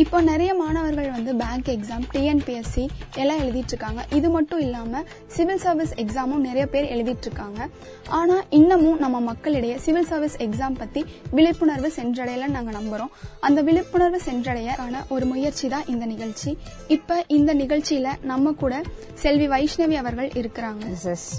இப்போ நிறைய மாணவர்கள் வந்து பேங்க் எக்ஸாம் டிஎன்பிஎஸ்சி எல்லாம் எழுதிட்டு இருக்காங்க இது மட்டும் இல்லாம சிவில் சர்வீஸ் எக்ஸாமும் நிறைய பேர் எழுதிட்டு இருக்காங்க ஆனா இன்னமும் நம்ம மக்களிடையே சிவில் சர்வீஸ் எக்ஸாம் பத்தி விழிப்புணர்வு சென்றடையலன்னு நாங்க நம்புறோம். அந்த விழிப்புணர்வு சென்றடையக்கான ஒரு முயற்சி தான் இந்த நிகழ்ச்சி. இப்ப இந்த நிகழ்ச்சியில நம்ம கூட செல்வி வைஷ்ணவி அவர்கள் இருக்கிறாங்க.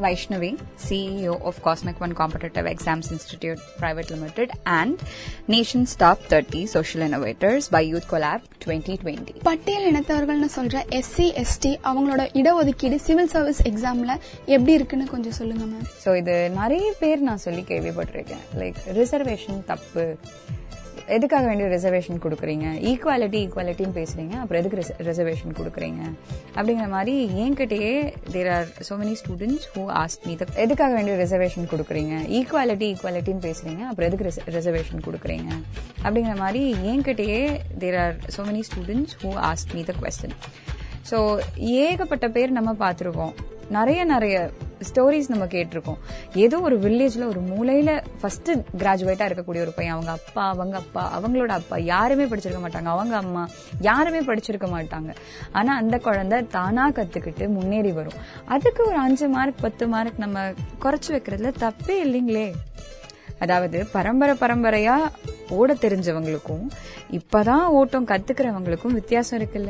Vaishnavi CEO of Cosmic One competitive exams institute private limited and nation and Nation's Top 30 Social Innovators by Collab 2020. பட்டியல் இனத்தவர்கள்னு சொல்ற எஸ்சி எஸ்டி அவங்களோட இடஒதுக்கீடு சிவில் சர்வீஸ் எக்ஸாம்ல எப்படி இருக்குன்னு கொஞ்சம் சொல்லுங்க மேம் ஸோ இது நிறைய பேர் நான் சொல்லி கேள்விப்பட்டிருக்கேன் லைக் ரிசர்வேஷன் தப்பு எதுக்காக வேண்டிய ரிசர்வேஷன் கொடுக்குறீங்க? ஈக்குவாலிட்டி ஈக்குவாலிட்டின்னு பேசுறீங்க. அப்புறம் எதுக்கு ரிசர்வேஷன் கொடுக்குறீங்க? அப்படிங்கிற மாதிரி என்கிட்டயே there are so many students who ask me எதுக்காக வேண்டிய ரிசர்வேஷன் கொடுக்குறீங்க? ஈக்குவாலிட்டி ஈக்குவாலிட்டின்னு பேசுறீங்க. அப்புறம் எதுக்கு ரிசர்வேஷன் கொடுக்குறீங்க? அப்படிங்கிற மாதிரி என்கிட்டயே there are so many students who ask me the question so ஏகப்பட்ட பேர் நம்ம பார்த்துருக்கோம். நிறைய நிறைய ஸ்டோரிஸ் நம்ம கேட்டிருக்கோம். ஏதோ ஒரு வில்லேஜ்ல ஒரு மூலையில ஃபர்ஸ்ட் கிராஜுவேட்டா இருக்கக்கூடிய ஒரு பையன் அவங்க அப்பா அவங்க அப்பா அவங்களோட அப்பா யாருமே படிச்சிருக்க மாட்டாங்க. அவங்க அம்மா யாருமே படிச்சிருக்க மாட்டாங்க. ஆனா அந்த குழந்தை தானா கத்துக்கிட்டு முன்னேறி வரும். அதுக்கு ஒரு அஞ்சு மார்க் பத்து மார்க் நம்ம குறைச்சு வைக்கிறதுல தப்பே இல்லைங்களே. அதாவது பரம்பரை பரம்பரையா ஓட தெரிஞ்சவங்களுக்கும் இப்பதான் ஓட்டம் கத்துக்கிறவங்களுக்கும் வித்தியாசம் இருக்குல்ல.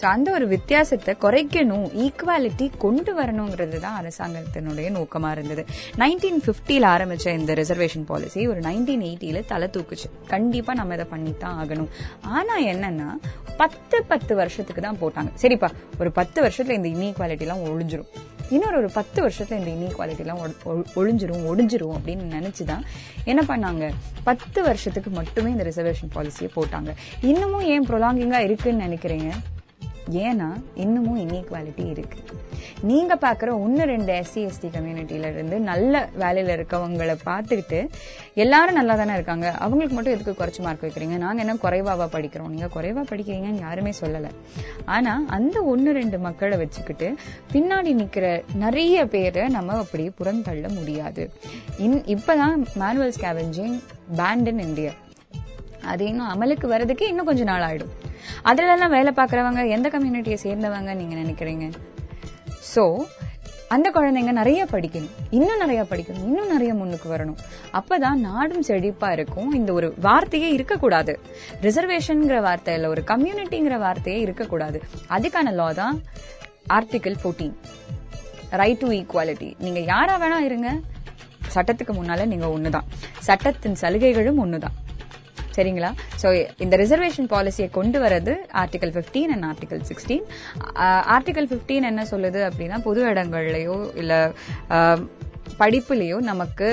ஸோ அந்த ஒரு வித்தியாசத்தை குறைக்கணும் ஈக்குவாலிட்டி கொண்டு வரணுங்கிறது தான் அரசாங்கத்தினுடைய நோக்கமா இருந்தது. நைன்டீன் ஃபிஃப்டியில் ஆரம்பிச்ச இந்த ரிசர்வேஷன் பாலிசி ஒரு நைன்டீன் எயிட்டியில தலை தூக்குச்சு. கண்டிப்பா நம்ம இதை பண்ணித்தான் ஆகணும். ஆனா என்னன்னா பத்து பத்து வருஷத்துக்கு தான் போட்டாங்க. சரிப்பா ஒரு பத்து வருஷத்துல இந்த இன்இக்வாலிட்டி எல்லாம் ஒழிஞ்சிரும். இன்னொரு ஒரு பத்து வருஷத்துல இந்த இன்இக்வாலிட்டி எல்லாம் ஒ- ஒழிஞ்சிரும் ஒடிஞ்சிரும் அப்படின்னு நினைச்சுதான் என்ன பண்ணாங்க? பத்து வருஷத்துக்கு மட்டுமே இந்த ரிசர்வேஷன் பாலிசியை போட்டாங்க. இன்னமும் ஏன் ப்ரொலாங்கிங்கா இருக்குன்னு நினைக்கிறீங்க? ஏன்னா இன்னமும் இன்இக்வாலிட்டி இருக்கு. நீங்க பாக்குற ஒன்னு ரெண்டு எஸ்சி எஸ்டி கம்யூனிட்டில இருந்து நல்ல வேலையில இருக்கவங்களை பார்த்துக்கிட்டு எல்லாரும் நல்லா தானே இருக்காங்க. அவங்களுக்கு மட்டும் எதுக்கு குறைச்சு மார்க் வைக்கிறீங்க? நாங்க என்ன குறைவாவா படிக்கிறோம்? நீங்க குறைவா படிக்கிறீங்கன்னு யாருமே சொல்லல. ஆனா அந்த ஒன்னு ரெண்டு மக்களை வச்சுக்கிட்டு பின்னாடி நிக்கிற நிறைய பேரை நம்ம அப்படி புறந்தள்ள முடியாது. இன்- இப்பதான் manual scavenging banned in India அது இன்னும் அமலுக்கு வர்றதுக்கு இன்னும் கொஞ்சம் நாள் ஆயிடும். அதிலெல்லாம் வேலை பார்க்குறவங்க எந்த கம்யூனிட்டியை சேர்ந்தவங்க நீங்கள் நினைக்கிறீங்க? ஸோ அந்த குழந்தைங்க நிறைய படிக்கணும். இன்னும் நிறைய படிக்கணும். இன்னும் நிறைய முன்னுக்கு வரணும். அப்பதான் நாடும் செழிப்பா இருக்கும். இந்த ஒரு வார்த்தையே இருக்கக்கூடாது. ரிசர்வேஷன்ங்கிற வார்த்தை இல்ல ஒரு கம்யூனிட்டிங்கிற வார்த்தையே இருக்கக்கூடாது. அதுக்கான லா தான் ஆர்டிகிள் 14 ரைட் டு ஈக்குவாலிட்டி நீங்க யாரா வேணா இருங்க. சட்டத்துக்கு முன்னால நீங்க ஒண்ணுதான். சட்டத்தின் சலுகைகளும் ஒண்ணுதான். சரிங்களா? ஸோ இந்த ரிசர்வேஷன் பாலிசியை கொண்டு வரது article 15 and article sixteen article 15 என்ன சொல்லுது அப்படின்னா பொது இடங்கள்லையோ இல்லை ஆஹ், நமக்கு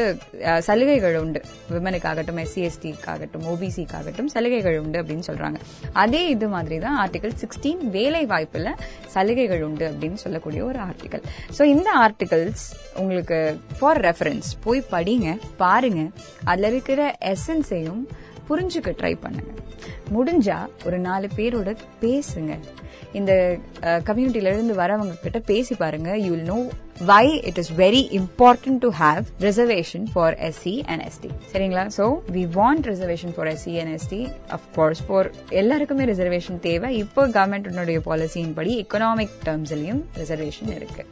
சலுகைகள் உண்டு. விமனுக்காகட்டும் எஸ்சி எஸ்டிக்காகட்டும் ஓபிசிக்காகட்டும் சலுகைகள் உண்டு அப்படின்னு சொல்றாங்க. அதே இது மாதிரி தான் ஆர்டிகல் சிக்ஸ்டீன் வேலை வாய்ப்புல சலுகைகள் உண்டு அப்படின்னு சொல்லக்கூடிய ஒரு ஆர்டிகல் ஸோ இந்த ஆர்டிகல்ஸ் உங்களுக்கு ஃபார் ரெஃபரன்ஸ் போய் படிங்க பாருங்க. அதுல இருக்கிற எசன்ஸையும் புரிஞ்சுக்க ட்ரை பண்ணுங்க. முடிஞ்சா ஒரு நாலு பேரோட பேசுங்க. இந்த கம்யூனிட்டில இருந்து வரவங்க கிட்ட பேசி பாருங்க. You will know why it is very important to have reservation for SC and ST சரிங்களா? So we want reservation for SC and ST of course for எல்லாருக்குமே ரிசர்வேஷன் தேவை. இப்போ கவர்மெண்ட்னுடைய பாலிசியின் படி எக்கனாமிக் டேர்ம்ஸ்லயும் ரிசர்வேஷன் இருக்கு.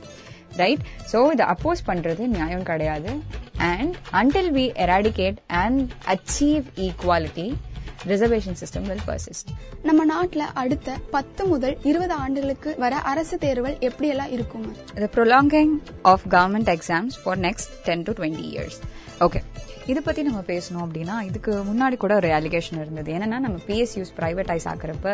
ரைட் ஸோ இதை அப்போஸ் பண்றது நியாயம் கிடையாது. And until we eradicate and achieve equality reservation system will persist நம்ம நாட்டுல அடுத்த பத்து முதல் இருபது ஆண்டுகளுக்கு வர அரசு தேர்வுகள் எப்படியெல்லாம் இருக்குங்க? The prolonging of government exams for next 10 to 20 years. Okay இதை பத்தி நம்ம பேசணும் அப்படின்னா இதுக்கு முன்னாடி கூட ஒரு அலிகேஷன் இருந்தது. என்னன்னா நம்ம பிஎஸ்யூஸ் பிரைவேட்டைஸ் ஆக்குறப்ப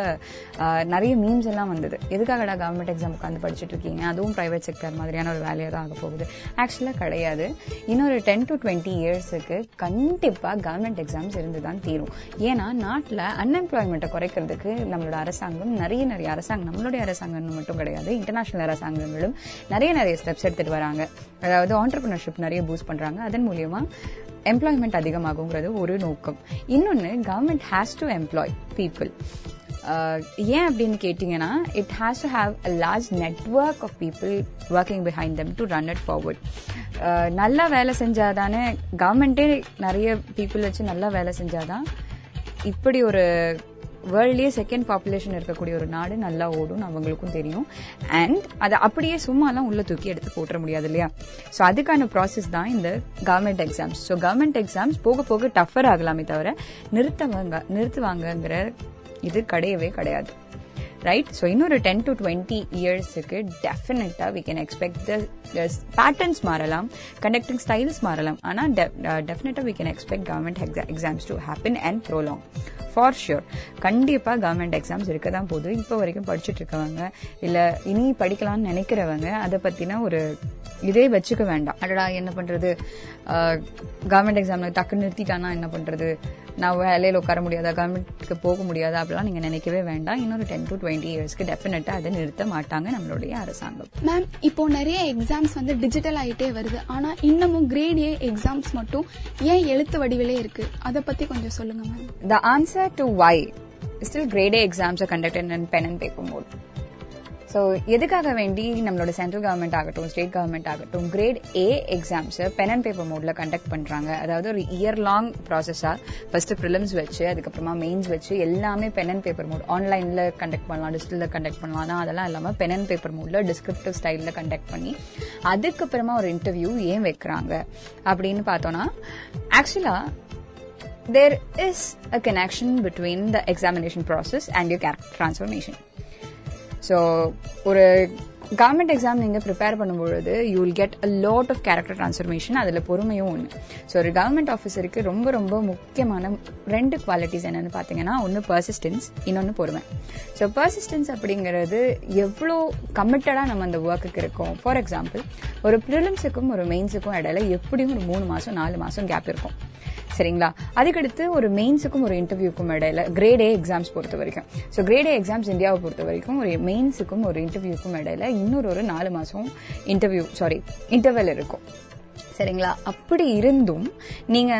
நிறைய மீம்ஸ் எல்லாம் வந்தது. எதுக்காகடா கவர்மெண்ட் எக்ஸாம் உட்காந்து படிச்சுட்டு இருக்கீங்க? அதுவும் பிரைவேட் செக்டர் மாதிரியான ஒரு வேலையாக தான் ஆக போகுது. ஆக்சுவலாக கிடையாது. இன்னொரு டென் டு டுவெண்ட்டி இயர்ஸுக்கு கண்டிப்பாக கவர்மெண்ட் எக்ஸாம்ஸ் இருந்து தான் தீரும். ஏன்னா நாட்டில் அன்எம்ப்ளாய்மெண்ட்டை குறைக்கிறதுக்கு நம்மளோட அரசாங்கம் நிறைய நிறைய அரசாங்கம் நம்மளுடைய அரசாங்கம் மட்டும் கிடையாது இன்டர்நேஷனல் அரசாங்கங்களும் நிறைய நிறைய ஸ்டெப்ஸ் எடுத்துகிட்டு வராங்க. அதாவது ஆண்டர்பிரினர்ஷிப் நிறைய பூஸ்ட் பண்ணுறாங்க அதன் மூலியமாக எம்ப்ளாய்மெண்ட் அதிகமாகுங்கிறது ஒரு நோக்கம். இன்னொன்னு government has to employ people ஏன் அப்படின்னு கேட்டிங்கன்னா it has to have a large network of people working behind them to run it forward நல்லா வேலை செஞ்சாதானே கவர்மெண்ட்டே நிறைய பீப்புள் வச்சு நல்லா வேலை செஞ்சாதான் இப்படி ஒரு வேர்ல்ட்லேயே செகண்ட் பாப்புலேஷன் இருக்கக்கூடிய ஒரு நாடு நல்லா ஓடும் அவங்களுக்கும் தெரியும். அண்ட் அதை அப்படியே சும்மாலாம் உள்ள தூக்கி எடுத்து போட்டுற முடியாது இல்லையா? ஸோ அதுக்கான ப்ராசஸ் தான் இந்த government exams so government exams போக போக டஃபர் ஆகலாமே தவிர நிறுத்தவங்க நிறுத்துவாங்கங்கிற இது கிடையவே கிடையாது. ரைட் ஸோ இன்னொரு டென் டு டுவெண்ட்டி இயர்ஸுக்கு டெஃபினட்டாக we can expect the patterns மாறலாம் கண்டக்டிங் ஸ்டைல்ஸ் மாறலாம். ஆனால் டெஃபினட்டாக we can expect government exams to happen and prolong for sure கண்டிப்பா கவர்மெண்ட் எக்ஸாம்ஸ் இருக்க தான் போகுது. இப்போ வரைக்கும் படிச்சுட்டு இருக்கவங்க இல்ல இனி படிக்கலாம்னு நினைக்கிறவங்க அதை பத்தின ஒரு இதே வச்சுக்க வேண்டாம். அடடா என்ன பண்றது? கவர்மெண்ட் எக்ஸாம்ல டக்கு நிறுத்திட்டானா என்ன பண்றது? நான் வேலையில உட்கார முடியாதா? கவர்மெண்ட்க்கு போக முடியாதா? அப்படிலாம் நீங்க நினைக்கவே வேண்டாம். இன்னொரு டென் டு டுவெண்ட்டி இயர்ஸ்க்கு டெஃபினட்டா அதை நிறுத்த மாட்டாங்க நம்மளுடைய அரசாங்கம். மேம் இப்போ நிறைய எக்ஸாம்ஸ் வந்து டிஜிட்டல் ஆயிட்டே வருது. ஆனா இன்னமும் கிரேட் ஏ எக்ஸாம்ஸ் மட்டும் ஏன் எழுத்து வடிவிலே இருக்கு? அதை பத்தி கொஞ்சம் சொல்லுங்க ma'am The answer to why still grade A exams are conducted in pen and paper mode. So எதுக்காக வேண்டி நம்மளோட சென்ட்ரல் கவர்மெண்ட் ஆகட்டும் ஸ்டேட் கவர்மெண்ட் ஆகட்டும் கிரேட் ஏ எக்ஸாம்ஸை பென் அண்ட் பேப்பர் மோடில் கண்டக்ட் பண்ணுறாங்க அதாவது ஒரு இயர் லாங் ப்ராசஸாக ஃபர்ஸ்ட் ப்ரிலிம்ஸ் வச்சு அதுக்கப்புறமா மெயின்ஸ் வச்சு எல்லாமே பென் அண்ட் பேப்பர் மோட் ஆன்லைனில் கண்டக்ட் பண்ணலாம் டிஜிட்டலில் கண்டக்ட் பண்ணலாம் ஆனால் அதெல்லாம் இல்லாமல் பென் அண்ட் பேப்பர் மோடில் டிஸ்கிரிப்டிவ் ஸ்டைலில் கண்டக்ட் பண்ணி அதுக்கப்புறமா ஒரு இன்டர்வியூ ஏன் வைக்கிறாங்க அப்படின்னு பார்த்தோன்னா ஆக்சுவலாக there is a connection between the examination process and your character transformation. So ஒரு கவர்மெண்ட் எக்ஸாம் நீங்கள் ப்ரிப்பேர் பண்ணும்பொழுது you will get a lot of character transformation அதில் பொறுமையும் ஒன்று ஸோ ஒரு கவர்மெண்ட் ஆஃபீஸருக்கு ரொம்ப ரொம்ப முக்கியமான ரெண்டு குவாலிட்டிஸ் என்னென்னு பார்த்தீங்கன்னா ஒன்று பர்சிஸ்டன்ஸ் இன்னொன்று பொறுமை. ஸோ பர்சிஸ்டன்ஸ் அப்படிங்கிறது எவ்வளோ கமிட்டடாக நம்ம அந்த ஒர்க்குக்கு இருக்கோம். ஃபார் எக்ஸாம்பிள் ஒரு ப்ரிலிம்ஸுக்கும் ஒரு மெயின்ஸுக்கும் இடையில எப்படியும் ஒரு மூணு மாதம் நாலு மாதம் கேப் இருக்கும். சரிங்களா? அதுக்கடுத்து ஒரு மெயின்ஸுக்கும் ஒரு இன்டர்வியூக்கும் இடையில கிரேட் ஏ எக்ஸாம்ஸ் பொறுத்த வரைக்கும். ஸோ கிரேட் ஏ எக்ஸாம்ஸ் இந்தியாவை பொறுத்த வரைக்கும் ஒரு மெயின்ஸுக்கும் ஒரு இன்டர்வியூக்கும் இடையில இன்னொரு ஒரு நாலு மாசம் இன்டர்வியூ சாரி இன்டர்வெல் இருக்கும். சரிங்களா? அப்படி இருந்தும் நீங்க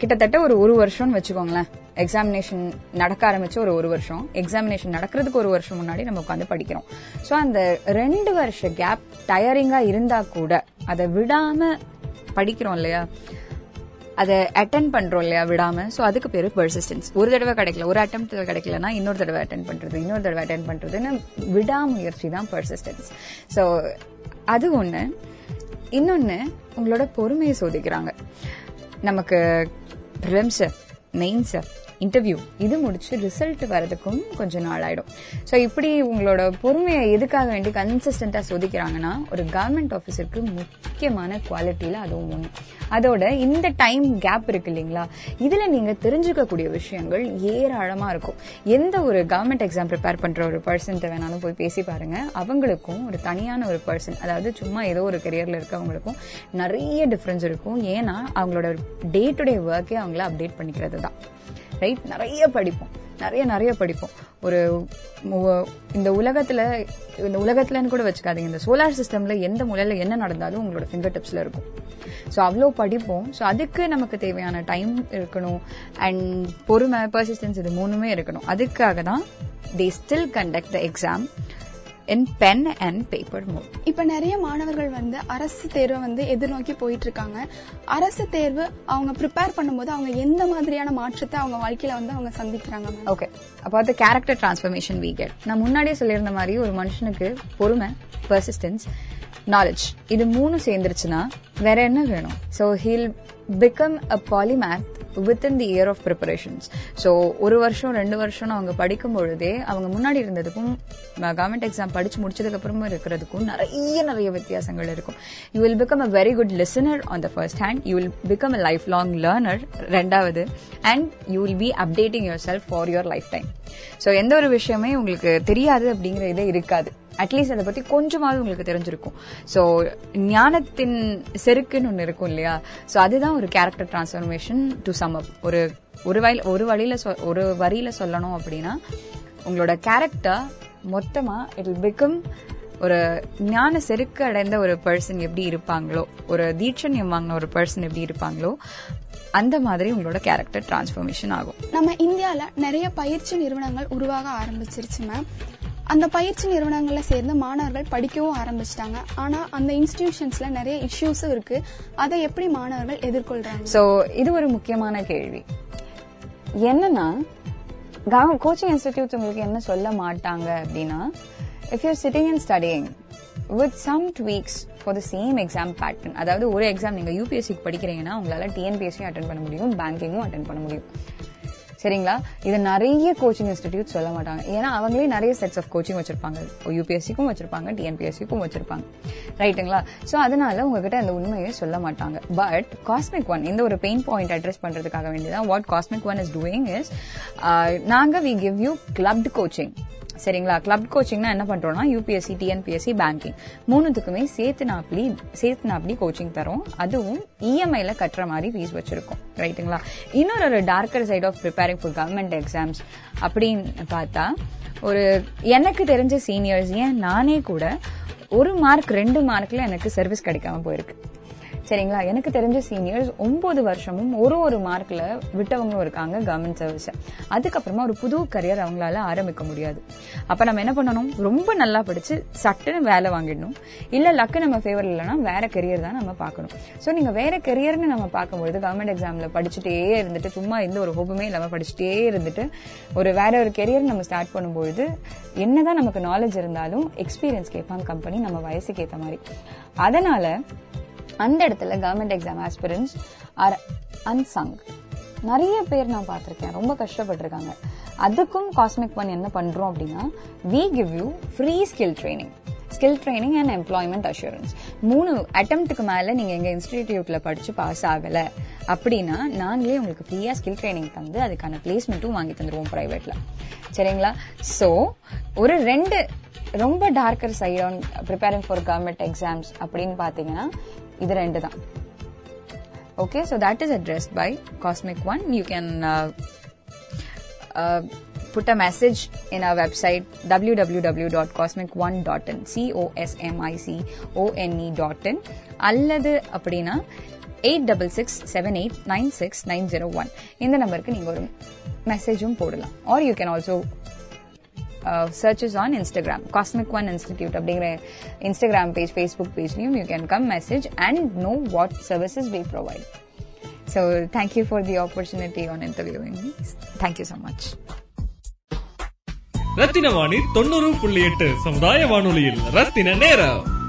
கிட்டத்தட்ட ஒரு ஒரு வருஷம்னு வச்சுக்கோங்களேன். எக்ஸாமினேஷன் நடக்க ஆரம்பிச்சு ஒரு ஒரு வருஷம். எக்ஸாமினேஷன் நடக்கிறதுக்கு ஒரு வருஷம் முன்னாடி நம்ம உட்காந்து படிக்கிறோம். ஸோ அந்த ரெண்டு வருஷ கேப் டயரிங்கா இருந்தா கூட அதை விடாம படிக்கிறோம் இல்லையா? அதை அட்டன் பண்றோம் இல்லையா விடாம? சோ அதுக்கு பேரு பெர்சிஸ்டன்ஸ் ஒரு தடவை கிடைக்கல ஒரு அட்டம் கிடைக்கலனா இன்னொரு தடவை அட்டன் பண்றது இன்னொரு தடவை அட்டன் பண்றதுன்னு விடாமுயற்சி தான் பெர்சிஸ்டன்ஸ் சோ அது ஒண்ணு. இன்னொன்னு உங்களோட பொறுமையை சோதிக்கிறாங்க. நமக்கு ப்ரிலிம்ஸ் மெயின்ஸ் இன்டர்வியூ இது முடிச்சு ரிசல்ட் வரதுக்கும் கொஞ்சம் நாள் ஆயிடும். ஸோ இப்படி உங்களோட பொறுமையை எதுக்காக வேண்டி கன்சிஸ்டண்டா சோதிக்கிறாங்கன்னா ஒரு கவர்மெண்ட் ஆஃபீஸருக்கு முக்கியமான குவாலிட்டியில அதுவும் ஒன்று அதோட இந்த டைம் கேப் இருக்கு இல்லைங்களா? இதுல நீங்க தெரிஞ்சுக்கக்கூடிய விஷயங்கள் ஏராளமா இருக்கும். எந்த ஒரு கவர்மெண்ட் எக்ஸாம் ப்ரிப்பேர் பண்ற ஒரு பர்சன்ட்ட வேணாலும் போய் பேசி பாருங்க. அவங்களுக்கும் ஒரு தனியான ஒரு பர்சன் அதாவது சும்மா ஏதோ ஒரு கெரியர்ல இருக்கவங்களுக்கும் நிறைய டிஃபரன்ஸ் இருக்கும். ஏன்னா அவங்களோட டே டு டே ஒர்க்கே அவங்கள அப்டேட் பண்ணிக்கிறது தான் ரைட் நிறைய படிப்போம். நிறைய நிறைய படிப்போம். ஒரு இந்த உலகத்துல இந்த உலகத்துலன்னு கூட வச்சுக்காதீங்க. இந்த சோலார் சிஸ்டம்ல எந்த மூலையில என்ன நடந்தாலும் உங்களோட ஃபிங்கர் டிப்ஸ்ல இருக்கும். ஸோ அவ்வளோ படிப்போம். ஸோ அதுக்கு நமக்கு தேவையான டைம் இருக்கணும். அண்ட் பொறுமை பர்சிஸ்டன்ஸ் இது மூணுமே இருக்கணும். அதுக்காக தான் they still conduct the exam in pen and paper mode இப்ப நிறைய மாணவர்கள் வந்து அரசு தேர்வை வந்து எதிர்நோக்கி போயிட்டு இருக்காங்க அரசு தேர்வு அவங்க ப்ரிப்பேர் பண்ணும்போது அவங்க எந்த மாதிரியான மாற்றத்தை அவங்க வாழ்க்கையில வந்து அவங்க சந்திக்கிறாங்க ஓகே அப்போ அது கேரக்டர் டிரான்ஸ்ஃபர்மேஷன் we get. நான் முன்னாடியே சொல்லியிருந்த மாதிரி ஒரு மனுஷனுக்கு பொறுமை பர்சிஸ்டன்ஸ் நாலேஜ் இது மூணு சேர்ந்துருச்சுன்னா வேற என்ன வேணும்? So he'll become a polymath within the year of preparations so ஒரு வருஷம் ரெண்டு வருஷம்னு அவங்க படிக்கும் பொழுதே அவங்க முன்னாடி இருந்ததுக்கும் கவர்மெண்ட் எக்ஸாம் படிச்சு முடிச்சதுக்கப்புறமும் இருக்கிறதுக்கும் நிறைய நிறைய வித்தியாசங்கள் இருக்கும். You will become a very good listener on the first hand you will become a lifelong learner ரெண்டாவது. And you will be updating yourself for your lifetime so எந்த ஒரு விஷயமே உங்களுக்கு தெரியாது அப்படிங்கிற இதே இருக்காது. அட்லீஸ்ட் அதை பத்தி கொஞ்சமாவது உங்களுக்கு தெரிஞ்சிருக்கும். ஸோ ஞானத்தின் செருக்குன்னு ஒன்று இருக்கும் இல்லையா? ஸோ அதுதான் ஒரு character transformation to sum up ஒரு ஒரு வயல் ஒரு வழியில சொ- ஒரு வரியில சொல்லணும் அப்படின்னா உங்களோட கேரக்டர் மொத்தமா இட் வில் பிகம் ஒரு ஞான செருக்கு அடைந்த ஒரு பர்சன் எப்படி இருப்பாங்களோ ஒரு தீட்சண்யம் வாங்கின ஒரு பர்சன் எப்படி இருப்பாங்களோ அந்த மாதிரி உங்களோட கேரக்டர் டிரான்ஸ்ஃபர்மேஷன் ஆகும். நம்ம இந்தியாவில் நிறைய பயிற்சி நிறுவனங்கள் உருவாக ஆரம்பிச்சிருச்சு மேம் அந்த பயிற்சி நிறுவனங்களில் சேர்ந்து மாணவர்கள் படிக்கவும் ஆரம்பிச்சிட்டாங்க. ஆனால் அந்த இன்ஸ்டிடியூஷன்ஸில் நிறைய இஷ்யூஸும் இருக்கு. அதை எப்படி மாணவர்கள் எதிர்கொள்றாங்க? ஸோ இது ஒரு முக்கியமான கேள்வி. என்னன்னா கோச்சிங் இன்ஸ்டிடியூட் உங்களுக்கு என்ன சொல்ல மாட்டாங்க அப்படின்னா if you sitting and studying with some tweaks for the same exam pattern அதாவது ஒரு எக்ஸாம் நீங்கள் யூபிஎஸ்சிக்கு படிக்கிறீங்கன்னா உங்களால் டிஎன்பிஎஸ்சியும் அட்டன் பண்ண முடியும் பேங்கிங்கும் அட்டன் பண்ண முடியும். சரிங்களா? இதை நிறைய கோச்சிங் இன்ஸ்டிடியூட் சொல்ல மாட்டாங்க. ஏன்னா அவங்களே நிறைய செட்ஸ் ஆஃப் கோச்சிங் வச்சிருப்பாங்க. யூபிஎஸ்சிக்கும் வச்சிருப்பாங்க டிஎன்பிஎஸ்சிக்கும் வச்சிருப்பாங்க. ரைட்டுங்களா ஸோ அதனால உங்ககிட்ட அந்த உண்மையை சொல்ல மாட்டாங்க. பட் காஸ்மிக் ஒன் இந்த ஒரு பெயின் பாயிண்ட் அட்ரஸ் பண்றதுக்காக வேண்டியதான் what Cosmic One is doing is நாங்க we give you clubbed coaching சரிங்களா? கிளப் கோச்சிங்னா என்ன பண்றோம்னா யூபிஎஸ்சி டிஎன்பிஎஸ்சி பேங்கிங் மூணுத்துக்குமே சேர்த்து நாப்லி சேர்த்து நாப்லி கோச்சிங் தரும். அதுவும் இஎம்ஐல கட்டுற மாதிரி ஃபீஸ் வச்சிருக்கோம். ரைட்டுங்களா இன்னொரு ஒரு darker side of preparing for government exams அப்படின்னு பார்த்தா ஒரு எனக்கு தெரிஞ்ச சீனியர்ஸ் ஏன் நானே கூட ஒரு மார்க் ரெண்டு மார்க்ல எனக்கு சர்வீஸ் கிடைக்காம போயிருக்கு. சரிங்களா? எனக்கு தெரிஞ்ச சீனியர்ஸ் ஒன்பது வருஷமும் ஒரு ஒரு மார்க்ல விட்டவங்களும் இருக்காங்க கவர்மெண்ட் சர்வீஸ் அதுக்கப்புறமா ஒரு புது கரியர் அவங்களால ஆரம்பிக்க முடியாது. அப்ப நம்ம என்ன பண்ணணும்? ரொம்ப நல்லா படிச்சு சட்டுன்னு வேலை வாங்கிடணும். இல்ல லக்கு நம்ம ஃபேவர் இல்லைன்னா வேற கெரியர் தான் நம்ம பார்க்கணும். ஸோ நீங்க வேற கெரியர்னு நம்ம பார்க்கும்பொழுது கவர்மெண்ட் எக்ஸாம்ல படிச்சுட்டே இருந்துட்டு சும்மா எந்த ஒரு ஹோப்புமே இல்லாம படிச்சுட்டே இருந்துட்டு ஒரு வேற ஒரு கெரியர் நம்ம ஸ்டார்ட் பண்ணும்பொழுது என்னதான் நமக்கு நாலேஜ் இருந்தாலும் எக்ஸ்பீரியன்ஸ் கேட்பாங்க கம்பெனி நம்ம வயசுக்கு ஏற்ற மாதிரி. அதனால அந்த இடத்துல government exam aspirants are unsung நிறைய பேர் நான் பார்த்துருக்கேன். ரொம்ப கஷ்டப்பட்டிருக்காங்க. அதுக்கும் காஸ்மிக் ஒன் என்ன பண்ணுறோம் அப்படின்னா we give you free skill training skill training and employment assurance மூணு அட்டம்ப்ட்டுக்கு மேலே நீங்கள் எங்கள் இன்ஸ்டிடியூட்டில் படித்து பாஸ் ஆகலை அப்படின்னா நாங்களே உங்களுக்கு ஃப்ரீயாக ஸ்கில் ட்ரைனிங் தந்து அதுக்கான பிளேஸ்மெண்ட்டும் வாங்கி தந்துடுவோம் ப்ரைவேட்டில் சரிங்களா? ஸோ ஒரு ரெண்டு ரொம்ப darker side preparing for government exams அப்படின்னு பார்த்தீங்கன்னா இது ரெண்டு தான் okay so that is address by Cosmic one you can put a message in a website W W W dot Cosmic one dot in C O S M I C O N E dot in அல்லது அப்படின்னா eight double six seven eight nine six nine zero one இந்த நம்பருக்கு நீங்கள் ஒரு மெசேஜும் போடலாம் or you can also churches on Instagram Cosmic one institute அப்படிங்கிற Instagram page Facebook பேஜ்லையும் you can come message and know what services we provide so thank you for the opportunity on interviewing thank you so much Rathina Vani தொண்ணூறு புள்ளி எட்டு சமுதாய வானொலியில் ரத்தின நேரம்.